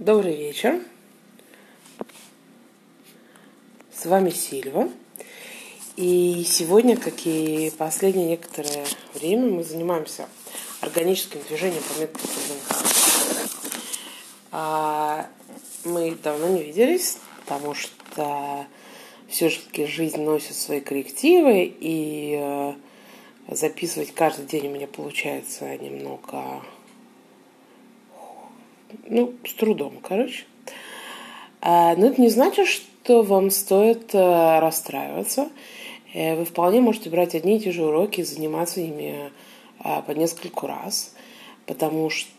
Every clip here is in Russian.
Добрый вечер. С вами Сильва. И сегодня, как и последнее некоторое время, мы занимаемся органическим движением по методу а Мы давно не виделись, потому что все-таки жизнь носит свои коррективы, и э, записывать каждый день у меня получается немного ну, с трудом, короче. А, но это не значит, что вам стоит а, расстраиваться. Э, вы вполне можете брать одни и те же уроки и заниматься ими а, по нескольку раз, потому что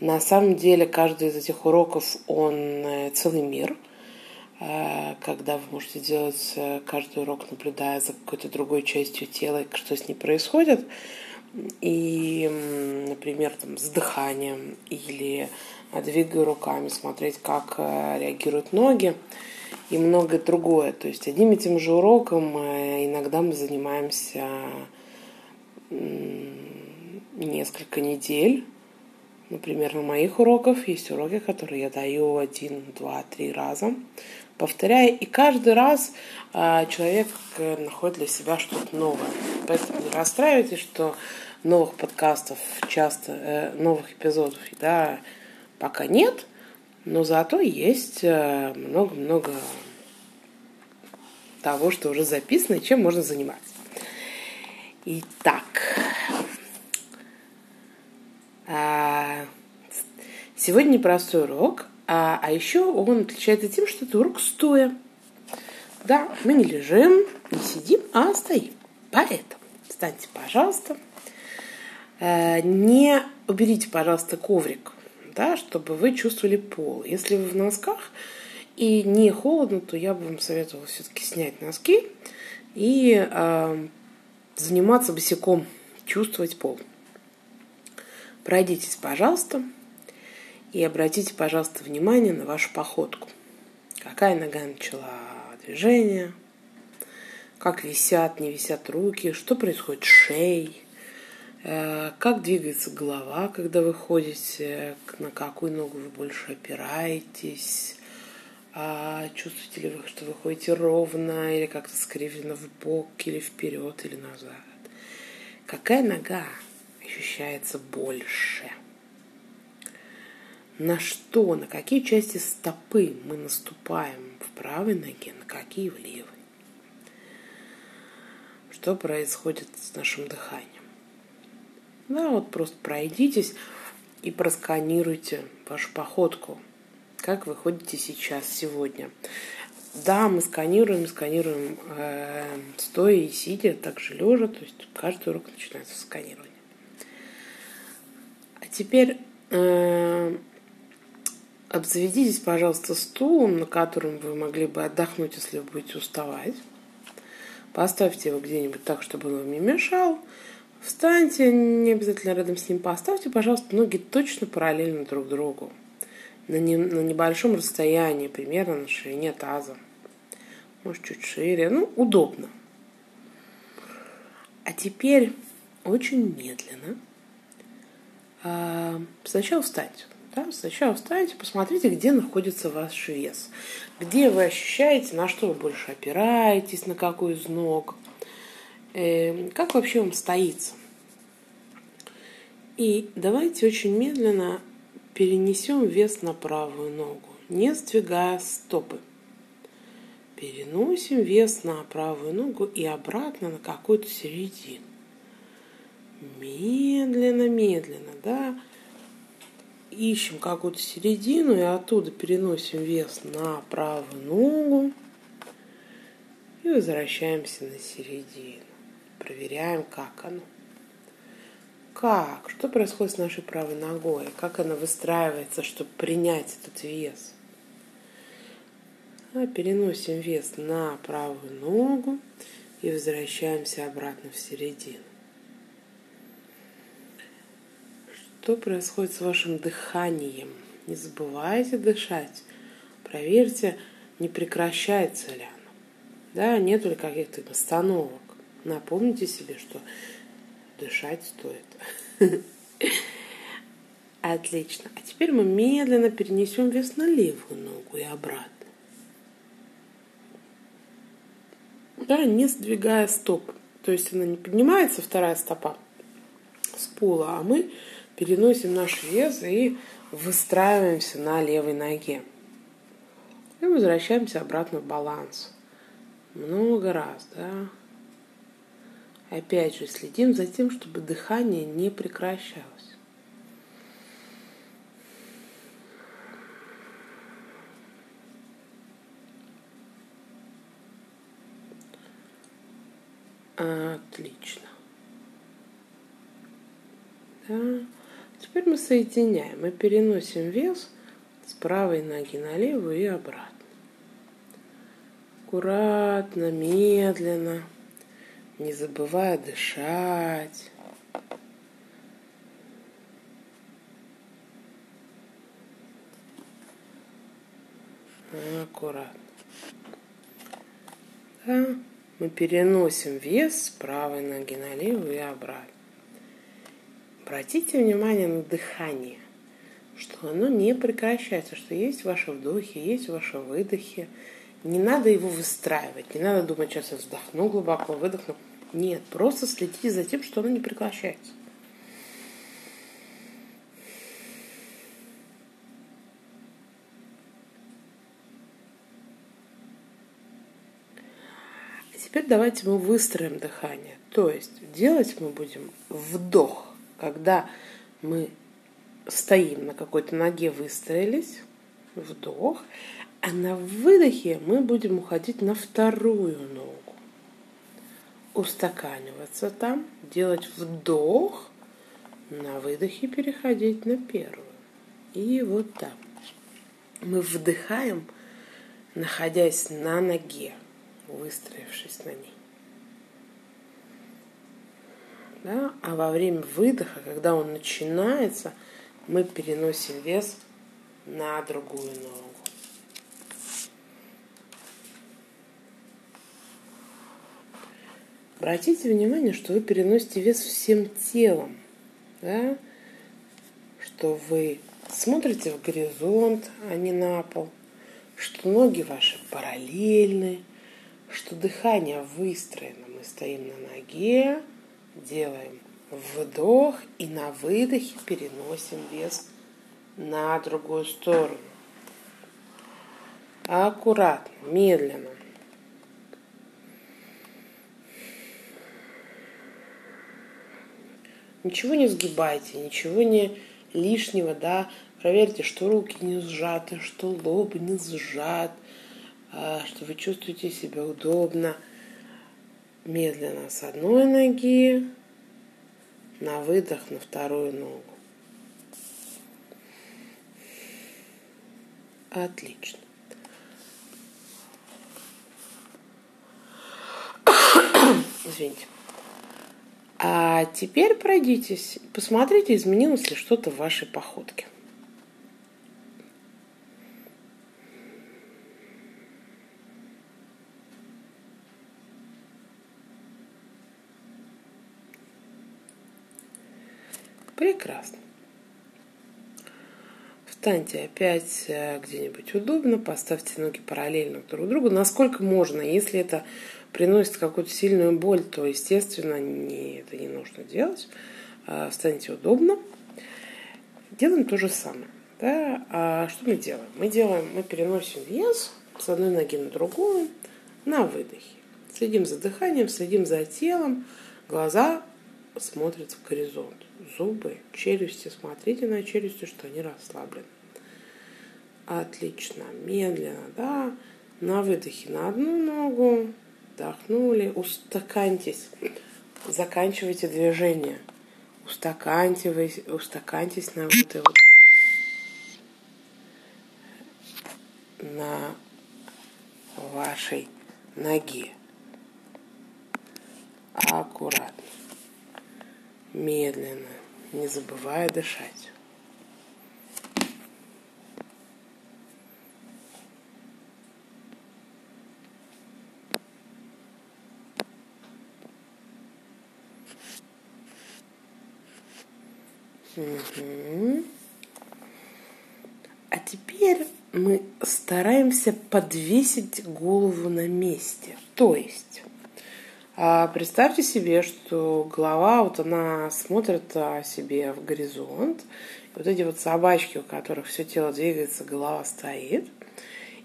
на самом деле каждый из этих уроков, он э, целый мир, когда вы можете делать каждый урок, наблюдая за какой-то другой частью тела, что с ней происходит и, например, там, с дыханием или двигая руками, смотреть, как э, реагируют ноги и многое другое. То есть одним и тем же уроком э, иногда мы занимаемся несколько недель. Например, на моих уроках есть уроки, которые я даю один, два, три раза, повторяя. И каждый раз э, человек находит для себя что-то новое. Поэтому не расстраивайтесь, что новых подкастов часто, э, новых эпизодов, да, пока нет, но зато есть э, много-много того, что уже записано и чем можно заниматься. Итак, а, сегодня непростой урок, а, а еще он отличается тем, что это урок стоя. Да, мы не лежим, не сидим, а стоим. Поэтому встаньте, пожалуйста, не уберите, пожалуйста, коврик, да, чтобы вы чувствовали пол. Если вы в носках и не холодно, то я бы вам советовала все-таки снять носки и э, заниматься босиком, чувствовать пол. Пройдитесь, пожалуйста, и обратите, пожалуйста, внимание на вашу походку. Какая нога начала движение, как висят, не висят руки, что происходит с шеей, Э, как двигается голова, когда вы ходите, на какую ногу вы больше опираетесь, а чувствуете ли вы, что вы ходите ровно или как-то скривленно в бок или вперед или назад. Какая нога ощущается больше? На что, на какие части стопы мы наступаем в правой ноге, на какие в левой? Что происходит с нашим дыханием? Да, вот просто пройдитесь и просканируйте вашу походку. Как вы ходите сейчас, сегодня. Да, мы сканируем, сканируем э, стоя и сидя, также лежа, то есть каждый урок начинается с сканирования. А теперь э, обзаведитесь, пожалуйста, стулом, на котором вы могли бы отдохнуть, если вы будете уставать. Поставьте его где-нибудь так, чтобы он вам не мешал. Встаньте, не обязательно рядом с ним поставьте, пожалуйста, ноги точно параллельно друг другу. На, не, на небольшом расстоянии, примерно на ширине таза. Может, чуть шире. Ну, удобно. А теперь очень медленно. А, сначала встаньте. Да? Сначала встаньте, посмотрите, где находится ваш вес. Где вы ощущаете, на что вы больше опираетесь, на какой из ног. Эм, как вообще он стоится. И давайте очень медленно перенесем вес на правую ногу, не сдвигая стопы. Переносим вес на правую ногу и обратно на какую-то середину. Медленно, медленно, да. Ищем какую-то середину и оттуда переносим вес на правую ногу и возвращаемся на середину проверяем, как оно. Как? Что происходит с нашей правой ногой? Как она выстраивается, чтобы принять этот вес? А переносим вес на правую ногу и возвращаемся обратно в середину. Что происходит с вашим дыханием? Не забывайте дышать. Проверьте, не прекращается ли оно. Да, нет ли каких-то остановок напомните себе, что дышать стоит. Отлично. А теперь мы медленно перенесем вес на левую ногу и обратно. Да, не сдвигая стоп. То есть она не поднимается, вторая стопа с пола, а мы переносим наш вес и выстраиваемся на левой ноге. И возвращаемся обратно в баланс. Много раз, да. Опять же, следим за тем, чтобы дыхание не прекращалось. Отлично. Да. Теперь мы соединяем. Мы переносим вес с правой ноги на левую и обратно. Аккуратно, медленно, не забывая дышать. Аккуратно. Да. Мы переносим вес с правой ноги на левую и обратно. Обратите внимание на дыхание, что оно не прекращается, что есть ваши вдохи, есть ваши выдохи. Не надо его выстраивать, не надо думать, сейчас я вздохну глубоко, выдохну. Нет, просто следите за тем, что оно не прекращается. А теперь давайте мы выстроим дыхание. То есть делать мы будем вдох когда мы стоим на какой-то ноге, выстроились, вдох, а на выдохе мы будем уходить на вторую ногу. Устаканиваться там, делать вдох, на выдохе переходить на первую. И вот так. Мы вдыхаем, находясь на ноге, выстроившись на ней да? а во время выдоха, когда он начинается, мы переносим вес на другую ногу. Обратите внимание, что вы переносите вес всем телом, да? что вы смотрите в горизонт, а не на пол, что ноги ваши параллельны, что дыхание выстроено. Мы стоим на ноге, делаем вдох и на выдохе переносим вес на другую сторону. Аккуратно, медленно. Ничего не сгибайте, ничего не лишнего, да. Проверьте, что руки не сжаты, что лоб не сжат, а, что вы чувствуете себя удобно медленно с одной ноги, на выдох на вторую ногу. Отлично. Извините. А теперь пройдитесь, посмотрите, изменилось ли что-то в вашей походке. Прекрасно. Встаньте опять э, где-нибудь удобно, поставьте ноги параллельно друг другу, насколько можно. Если это приносит какую-то сильную боль, то, естественно, не, это не нужно делать. А, встаньте удобно. Делаем то же самое. Да? А что мы делаем? Мы делаем, мы переносим вес с одной ноги на другую на выдохе. Следим за дыханием, следим за телом, глаза смотрят в горизонт зубы, челюсти. Смотрите на челюсти, что они расслаблены. Отлично. Медленно, да. На выдохе на одну ногу. Вдохнули. Устаканьтесь. Заканчивайте движение. Устаканьтесь, устаканьтесь на вот этой вот на вашей ноге. Аккуратно медленно, не забывая дышать. А теперь мы стараемся подвесить голову на месте. То есть а, представьте себе, что голова, вот она смотрит а, себе в горизонт, вот эти вот собачки, у которых все тело двигается, голова стоит,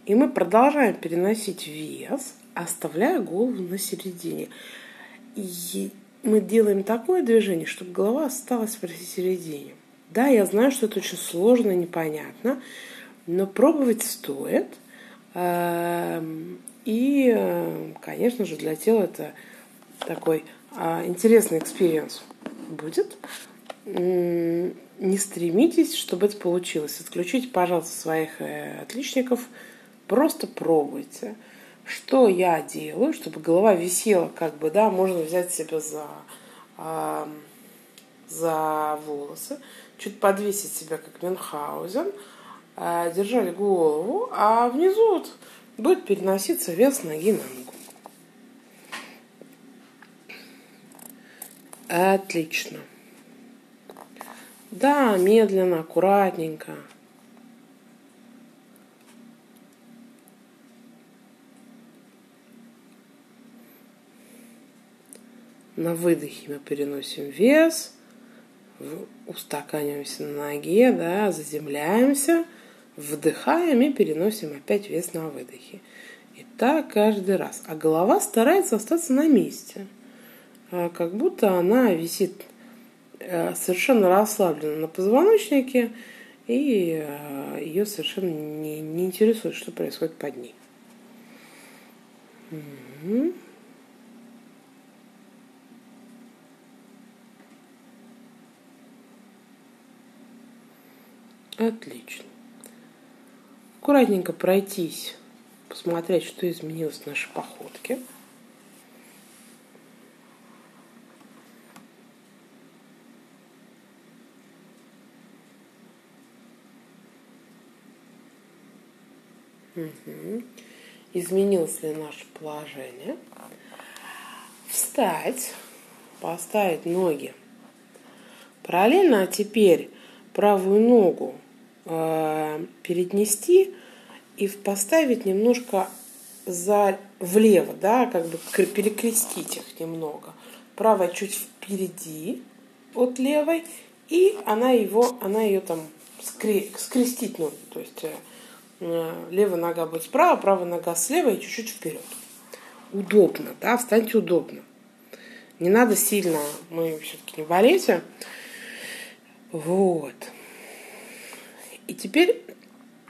и мы продолжаем переносить вес, оставляя голову на середине. И мы делаем такое движение, чтобы голова осталась посередине. Да, я знаю, что это очень сложно, непонятно, но пробовать стоит. Эм, и, конечно же, для тела это такой а, интересный experience будет. Не стремитесь, чтобы это получилось. Отключите, пожалуйста, своих э, отличников. Просто пробуйте. Что я делаю, чтобы голова висела, как бы, да, можно взять себя за, а, за волосы, чуть подвесить себя, как Мюнхгаузен, а, держали голову, а внизу вот будет переноситься вес ноги на ногу. Отлично. Да, медленно, аккуратненько. На выдохе мы переносим вес, устаканиваемся на ноге, да, заземляемся, вдыхаем и переносим опять вес на выдохе. И так каждый раз. А голова старается остаться на месте. А как будто она висит э, совершенно расслабленно на позвоночнике, и э, ее совершенно не, не интересует, что происходит под ней. Угу. Отлично. Аккуратненько пройтись, посмотреть, что изменилось в нашей походке. Угу. Изменилось ли наше положение? Встать, поставить ноги. Параллельно теперь правую ногу э, перенести и поставить немножко за влево, да, как бы перекрестить их немного. Правая чуть впереди от левой, и она его, она ее там скре, скрестить, ну, то есть э, э, левая нога будет справа, правая нога слева и чуть-чуть вперед. Удобно, да, встаньте удобно. Не надо сильно, мы все-таки не болеете. Вот. И теперь,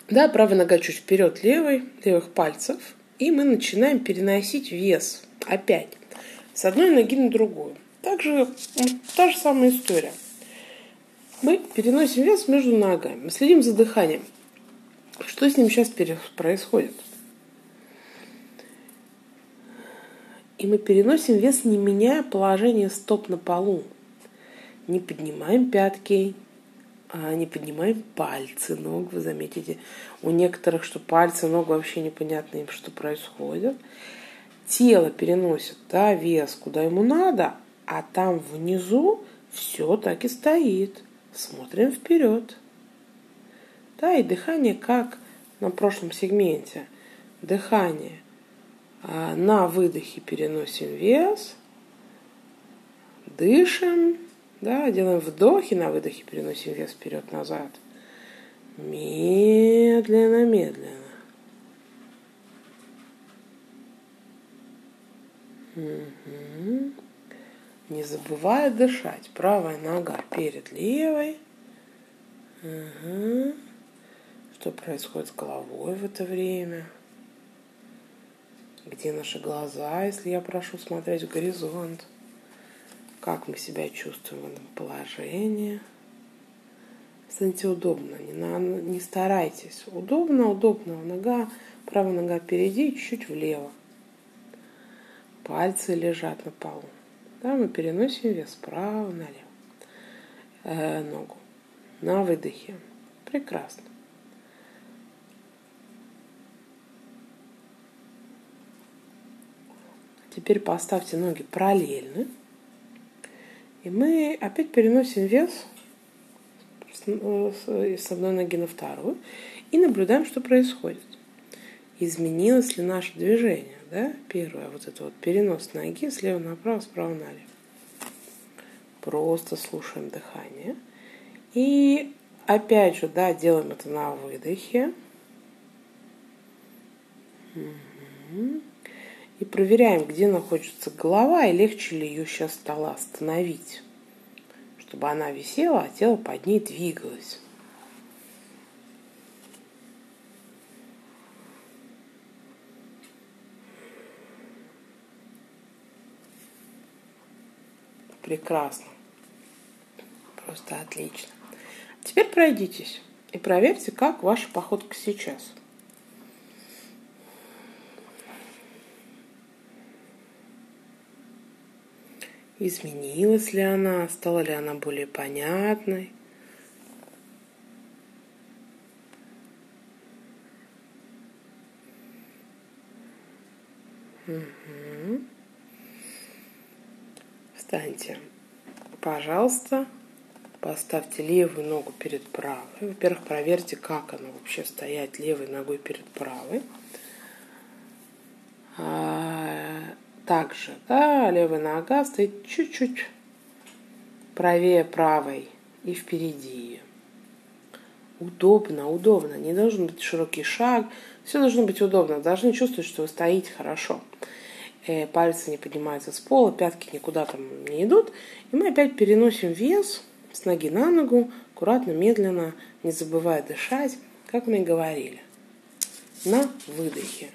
да, правая нога чуть вперед левой, левых пальцев. И мы начинаем переносить вес опять с одной ноги на другую. Также та же самая история. Мы переносим вес между ногами. Мы следим за дыханием. Что с ним сейчас происходит? И мы переносим вес, не меняя положение стоп на полу не поднимаем пятки, а не поднимаем пальцы ног. Вы заметите, у некоторых, что пальцы ног вообще непонятно им, что происходит. Тело переносит да, вес, куда ему надо, а там внизу все так и стоит. Смотрим вперед. Да, и дыхание, как на прошлом сегменте. Дыхание. А на выдохе переносим вес. Дышим. Да, делаем вдохи, на выдохе переносим вес вперед-назад. Медленно, медленно. Угу. Не забывая дышать. Правая нога перед левой. Угу. Что происходит с головой в это время? Где наши глаза, если я прошу смотреть в горизонт? Как мы себя чувствуем в этом положении. Станьте удобно, не, на, не старайтесь. Удобно, удобно. Нога, правая нога впереди, чуть-чуть влево. Пальцы лежат на полу. Да, мы переносим вес справа налево. Э, ногу. На выдохе. Прекрасно. Теперь поставьте ноги параллельно. И мы опять переносим вес с одной ноги на вторую. и наблюдаем, что происходит. Изменилось ли наше движение, да? Первое, вот это вот перенос ноги слева направо, справа налево. Просто слушаем дыхание. И опять же, да, делаем это на выдохе. И проверяем, где находится голова, и легче ли ее сейчас стало остановить, чтобы она висела, а тело под ней двигалось. Прекрасно. Просто отлично. Теперь пройдитесь и проверьте, как ваша походка сейчас. Изменилась ли она, стала ли она более понятной? Угу. Встаньте, пожалуйста, поставьте левую ногу перед правой. Во-первых, проверьте, как она вообще стоять левой ногой перед правой. А, также, да, левая нога стоит чуть-чуть правее правой и впереди. Удобно, удобно. Не должен быть широкий шаг. Все должно быть удобно. Должны чувствовать, что вы стоите хорошо. Э, пальцы не поднимаются с пола, пятки никуда там не идут. И мы опять переносим вес с ноги на ногу, аккуратно, медленно, не забывая дышать, как мы и говорили. На выдохе.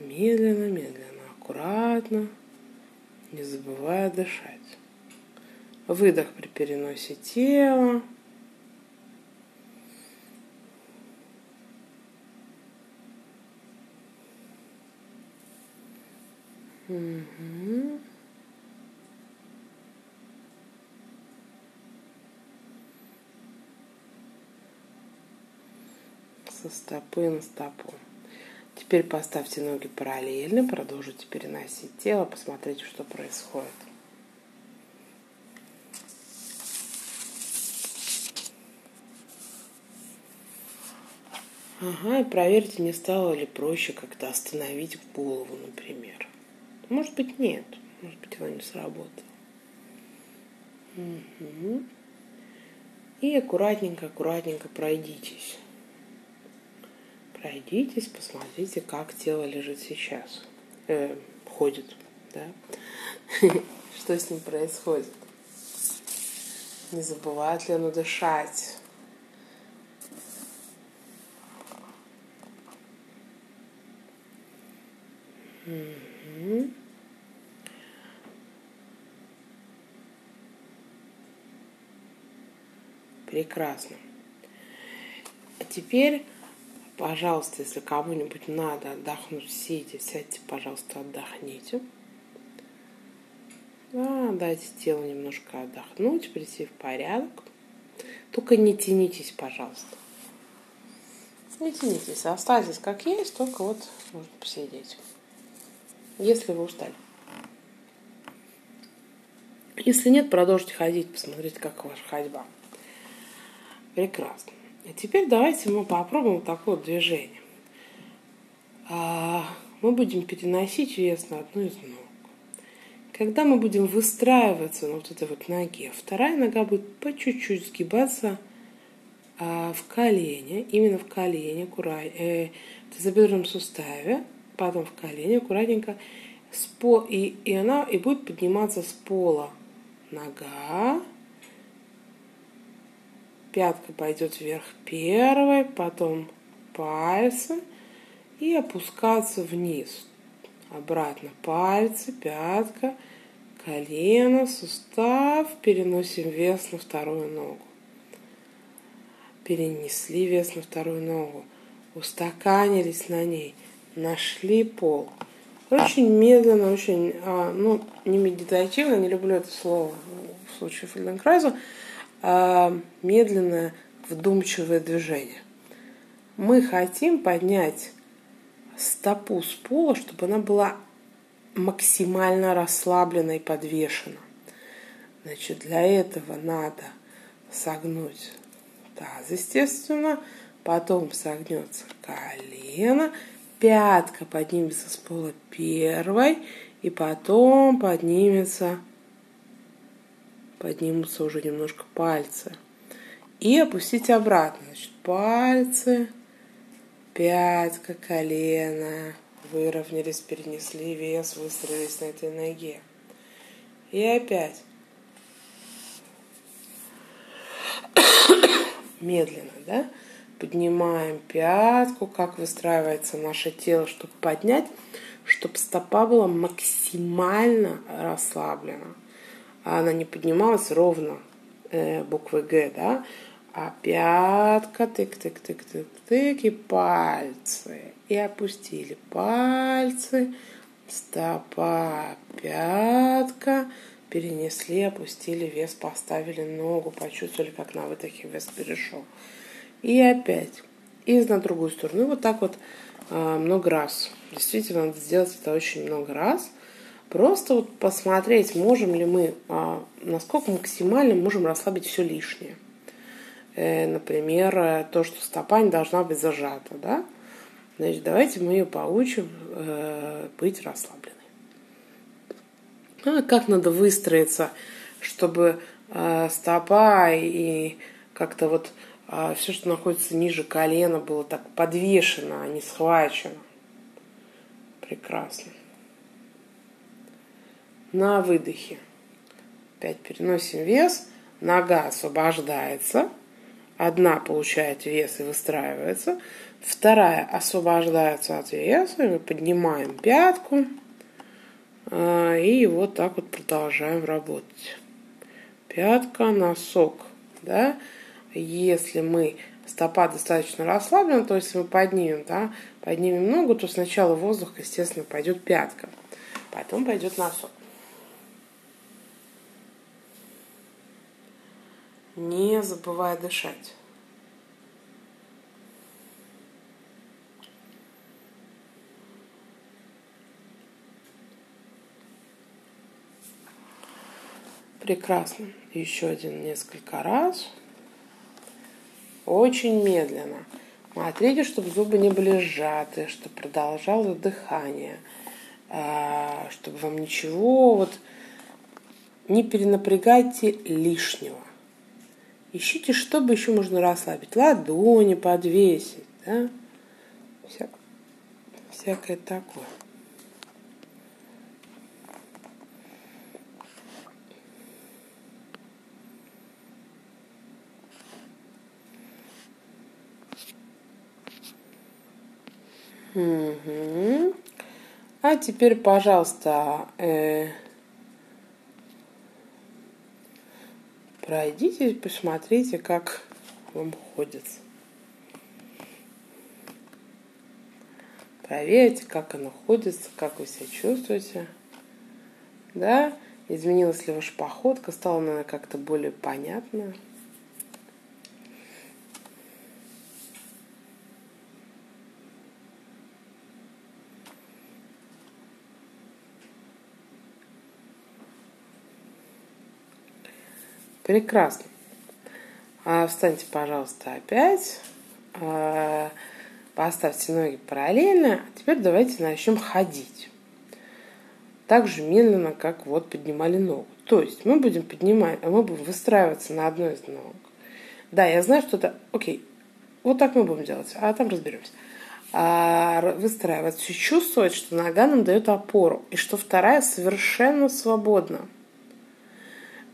Медленно, медленно, аккуратно, не забывая дышать. Выдох при переносе тела. Угу. Со стопы на стопу. Теперь поставьте ноги параллельно, продолжите переносить тело, посмотрите, что происходит. Ага, и проверьте, не стало ли проще как-то остановить голову, например. Может быть, нет. Может быть, она не сработала. Угу. И аккуратненько, аккуратненько пройдитесь. Пройдитесь, посмотрите, как тело лежит сейчас. Э, ходит, да? Что с ним происходит? Не забывает ли оно дышать? Прекрасно. А теперь, пожалуйста, если кому-нибудь надо отдохнуть сидя, сядьте, пожалуйста, отдохните. Да, дайте телу немножко отдохнуть, прийти в порядок. Только не тянитесь, пожалуйста. Не тянитесь, оставайтесь как есть, только вот можно посидеть если вы устали. Если нет, продолжите ходить, посмотрите, как ваша ходьба. Прекрасно. И теперь давайте мы попробуем такое движение. А, мы будем переносить вес на одну из ног. Когда мы будем выстраиваться на вот этой вот ноге, вторая нога будет по чуть-чуть сгибаться а, в колени, именно в колени, аккуратно, э, в тазобедренном суставе, потом в колени аккуратненько, с по, и, и она и будет подниматься с пола. Нога, пятка пойдет вверх первой, потом пальцы и опускаться вниз. Обратно пальцы, пятка, колено, сустав, переносим вес на вторую ногу. Перенесли вес на вторую ногу, устаканились на ней – нашли пол. Очень медленно, очень, а, ну, не медитативно, не люблю это слово в случае Фельденкрайза, а медленное, вдумчивое движение. Мы хотим поднять стопу с пола, чтобы она была максимально расслаблена и подвешена. Значит, для этого надо согнуть таз, естественно, потом согнется колено, пятка поднимется с пола первой, и потом поднимется, поднимутся уже немножко пальцы. И опустить обратно. Значит, пальцы, пятка, колено, выровнялись, перенесли вес, выстроились на этой ноге. И опять. Медленно, да? Поднимаем пятку, как выстраивается наше тело, чтобы поднять, чтобы стопа была максимально расслаблена. А она не поднималась ровно э, буквы Г, да? А пятка, тык-тык-тык-тык-тык, и пальцы. И опустили пальцы, стопа, пятка, перенесли, опустили вес, поставили ногу, почувствовали, как на выдохе вес перешел. И опять. И на другую сторону. И вот так вот а, много раз. Действительно, надо сделать это очень много раз. Просто вот посмотреть, можем ли мы, а, насколько максимально можем расслабить все лишнее. Э, например, то, что стопа не должна быть зажата, да? Значит, давайте мы ее поучим э, быть расслабленной. Ну, как надо выстроиться, чтобы э, стопа и как-то вот э, все, что находится ниже колена, было так подвешено, а не схвачено. Прекрасно. На выдохе. Опять переносим вес. Нога освобождается. Одна получает вес и выстраивается. Вторая освобождается от веса. И мы поднимаем пятку. А, и вот так вот продолжаем работать. Пятка, носок. Да? Если мы стопа достаточно расслаблена, то есть мы поднимем, да, поднимем ногу, то сначала воздух, естественно, пойдет пятка, потом пойдет носок. Не забывая дышать. Прекрасно. Еще один несколько раз. Очень медленно. Смотрите, чтобы зубы не были сжаты, чтобы продолжало дыхание, а, чтобы вам ничего вот не перенапрягайте лишнего. Ищите, что бы еще можно расслабить. Ладони подвесить, да? Вся, всякое такое. Угу. А теперь, пожалуйста, э, пройдите, посмотрите, как вам ходится. Проверьте, как оно ходится, как вы себя чувствуете. Да, изменилась ли ваша походка, стала она как-то более понятна. Прекрасно. А, встаньте, пожалуйста, опять. А, поставьте ноги параллельно. А теперь давайте начнем ходить. Так же медленно, как вот поднимали ногу. То есть мы будем поднимать, мы будем выстраиваться на одной из ног. Да, я знаю, что это... Окей, вот так мы будем делать, а там разберемся. А, выстраиваться чувствовать, что нога нам дает опору, и что вторая совершенно свободна.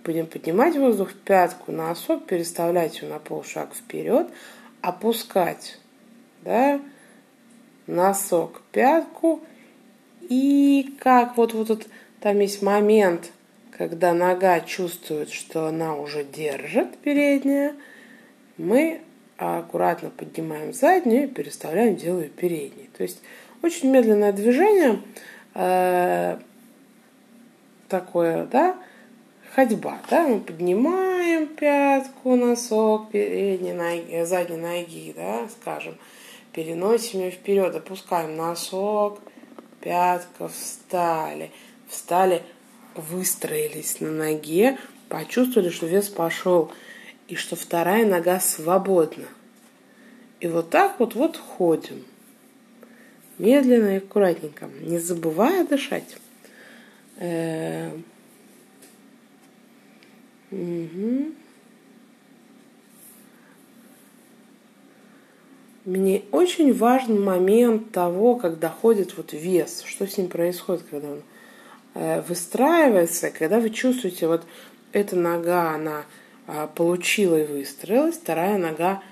Будем поднимать воздух в пятку, носок, переставлять ее на полшаг вперед, опускать, да, носок, пятку. И как вот, вот, вот там есть момент, когда нога чувствует, что она уже держит передняя, мы аккуратно поднимаем заднюю и переставляем, делаю передней. То есть очень медленное движение э, такое, да, ходьба, да, мы поднимаем пятку, носок передней ноги, задней ноги, да, скажем, переносим ее вперед, опускаем носок, пятка, встали, встали, выстроились на ноге, почувствовали, что вес пошел, и что вторая нога свободна. И вот так вот вот ходим. Медленно и аккуратненько, не забывая дышать. Угу. Мне очень важен момент того, когда ходит вот вес, что с ним происходит, когда он э, выстраивается, когда вы чувствуете, вот эта нога, она э, получила и выстроилась, вторая нога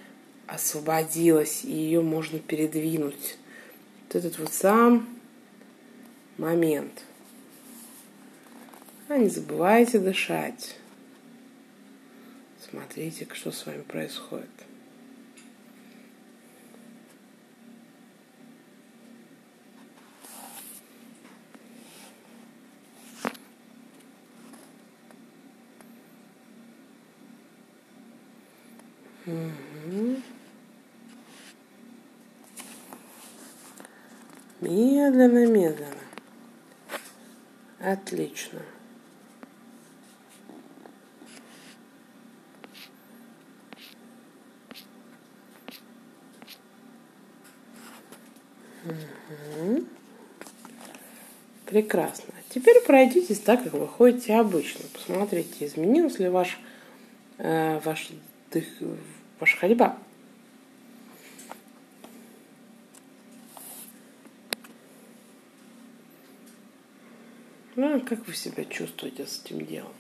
освободилась, и ее можно передвинуть. Вот этот вот сам момент. А не забывайте дышать. Смотрите, что с вами происходит. Медленно, медленно. Отлично. Угу. Прекрасно. Теперь пройдитесь так, как вы ходите обычно. Посмотрите, изменилась ли ваш, э, ваш дых, ваша ходьба. Ну, как вы себя чувствуете с этим делом?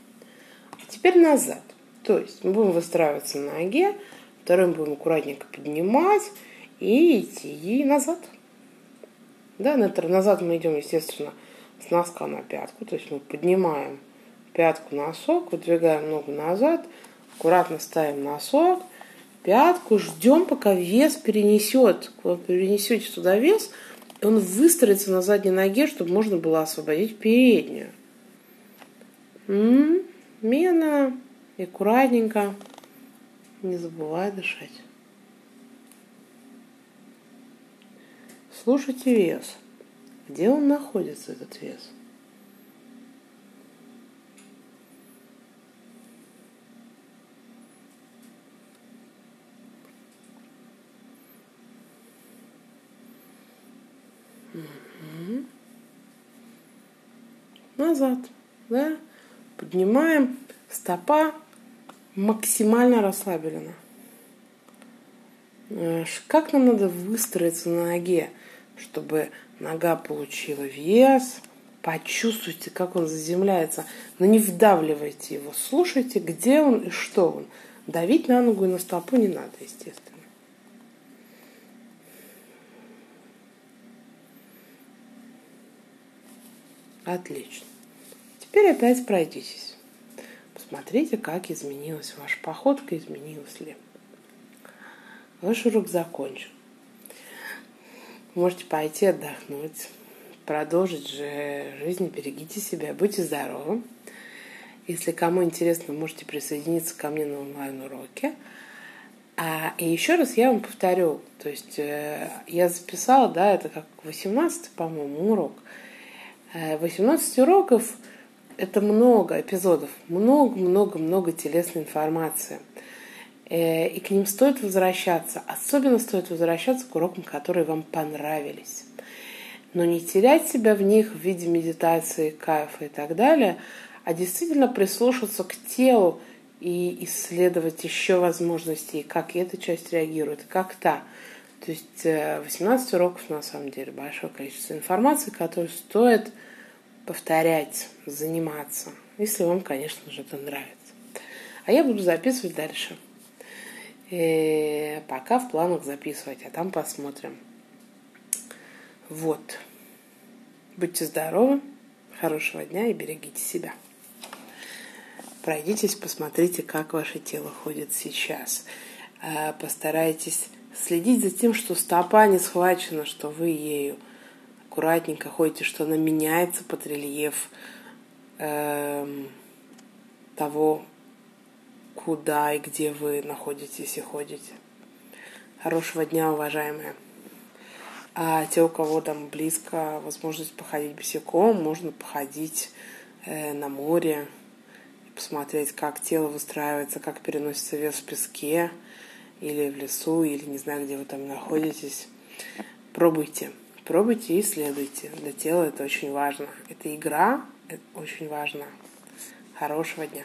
А теперь назад. То есть мы будем выстраиваться на ноге, второй мы будем аккуратненько поднимать и идти назад. Да, назад мы идем, естественно, с носка на пятку, то есть мы поднимаем пятку носок, выдвигаем ногу назад, аккуратно ставим носок, пятку, ждем, пока вес перенесет. Вы перенесете туда вес, он выстроится на задней ноге, чтобы можно было освободить переднюю. М-м, медленно и аккуратненько. Не забывай дышать. Слушайте вес. Где он находится, этот вес? Назад, да? Поднимаем стопа максимально расслаблена. Э, как нам надо выстроиться на ноге? чтобы нога получила вес. Почувствуйте, как он заземляется, но не вдавливайте его. Слушайте, где он и что он. Давить на ногу и на стопу не надо, естественно. Отлично. Теперь опять пройдитесь. Посмотрите, как изменилась ваша походка, изменилась ли. Ваш урок закончен. Можете пойти отдохнуть, продолжить же жизнь, берегите себя, будьте здоровы. Если кому интересно, можете присоединиться ко мне на онлайн-уроке. А, и еще раз я вам повторю, то есть э, я записала, да, это как 18, по-моему, урок. 18 э, уроков – это много эпизодов, много-много-много телесной информации – и к ним стоит возвращаться. Особенно стоит возвращаться к урокам, которые вам понравились. Но не терять себя в них в виде медитации, кайфа и так далее, а действительно прислушаться к телу и исследовать еще возможности, как эта часть реагирует, как та. То есть 18 э, уроков на самом деле большое количество информации, которую стоит повторять, заниматься, если вам, конечно же, это нравится. А я буду записывать дальше. И э, пока в планах записывать, а там посмотрим. Вот. Будьте здоровы, хорошего дня и берегите себя. Пройдитесь, посмотрите, как ваше тело ходит сейчас. А, постарайтесь следить за тем, что стопа не схвачена, что вы ею аккуратненько ходите, что она меняется под рельеф э, того куда и где вы находитесь и ходите. Хорошего дня, уважаемые. А те, у кого там близко возможность походить босиком, можно походить э, на море, посмотреть, как тело выстраивается, как переносится вес в песке или в лесу, или не знаю, где вы там находитесь. Пробуйте. Пробуйте и исследуйте. Для тела это очень важно. Это игра, это очень важно. Хорошего дня.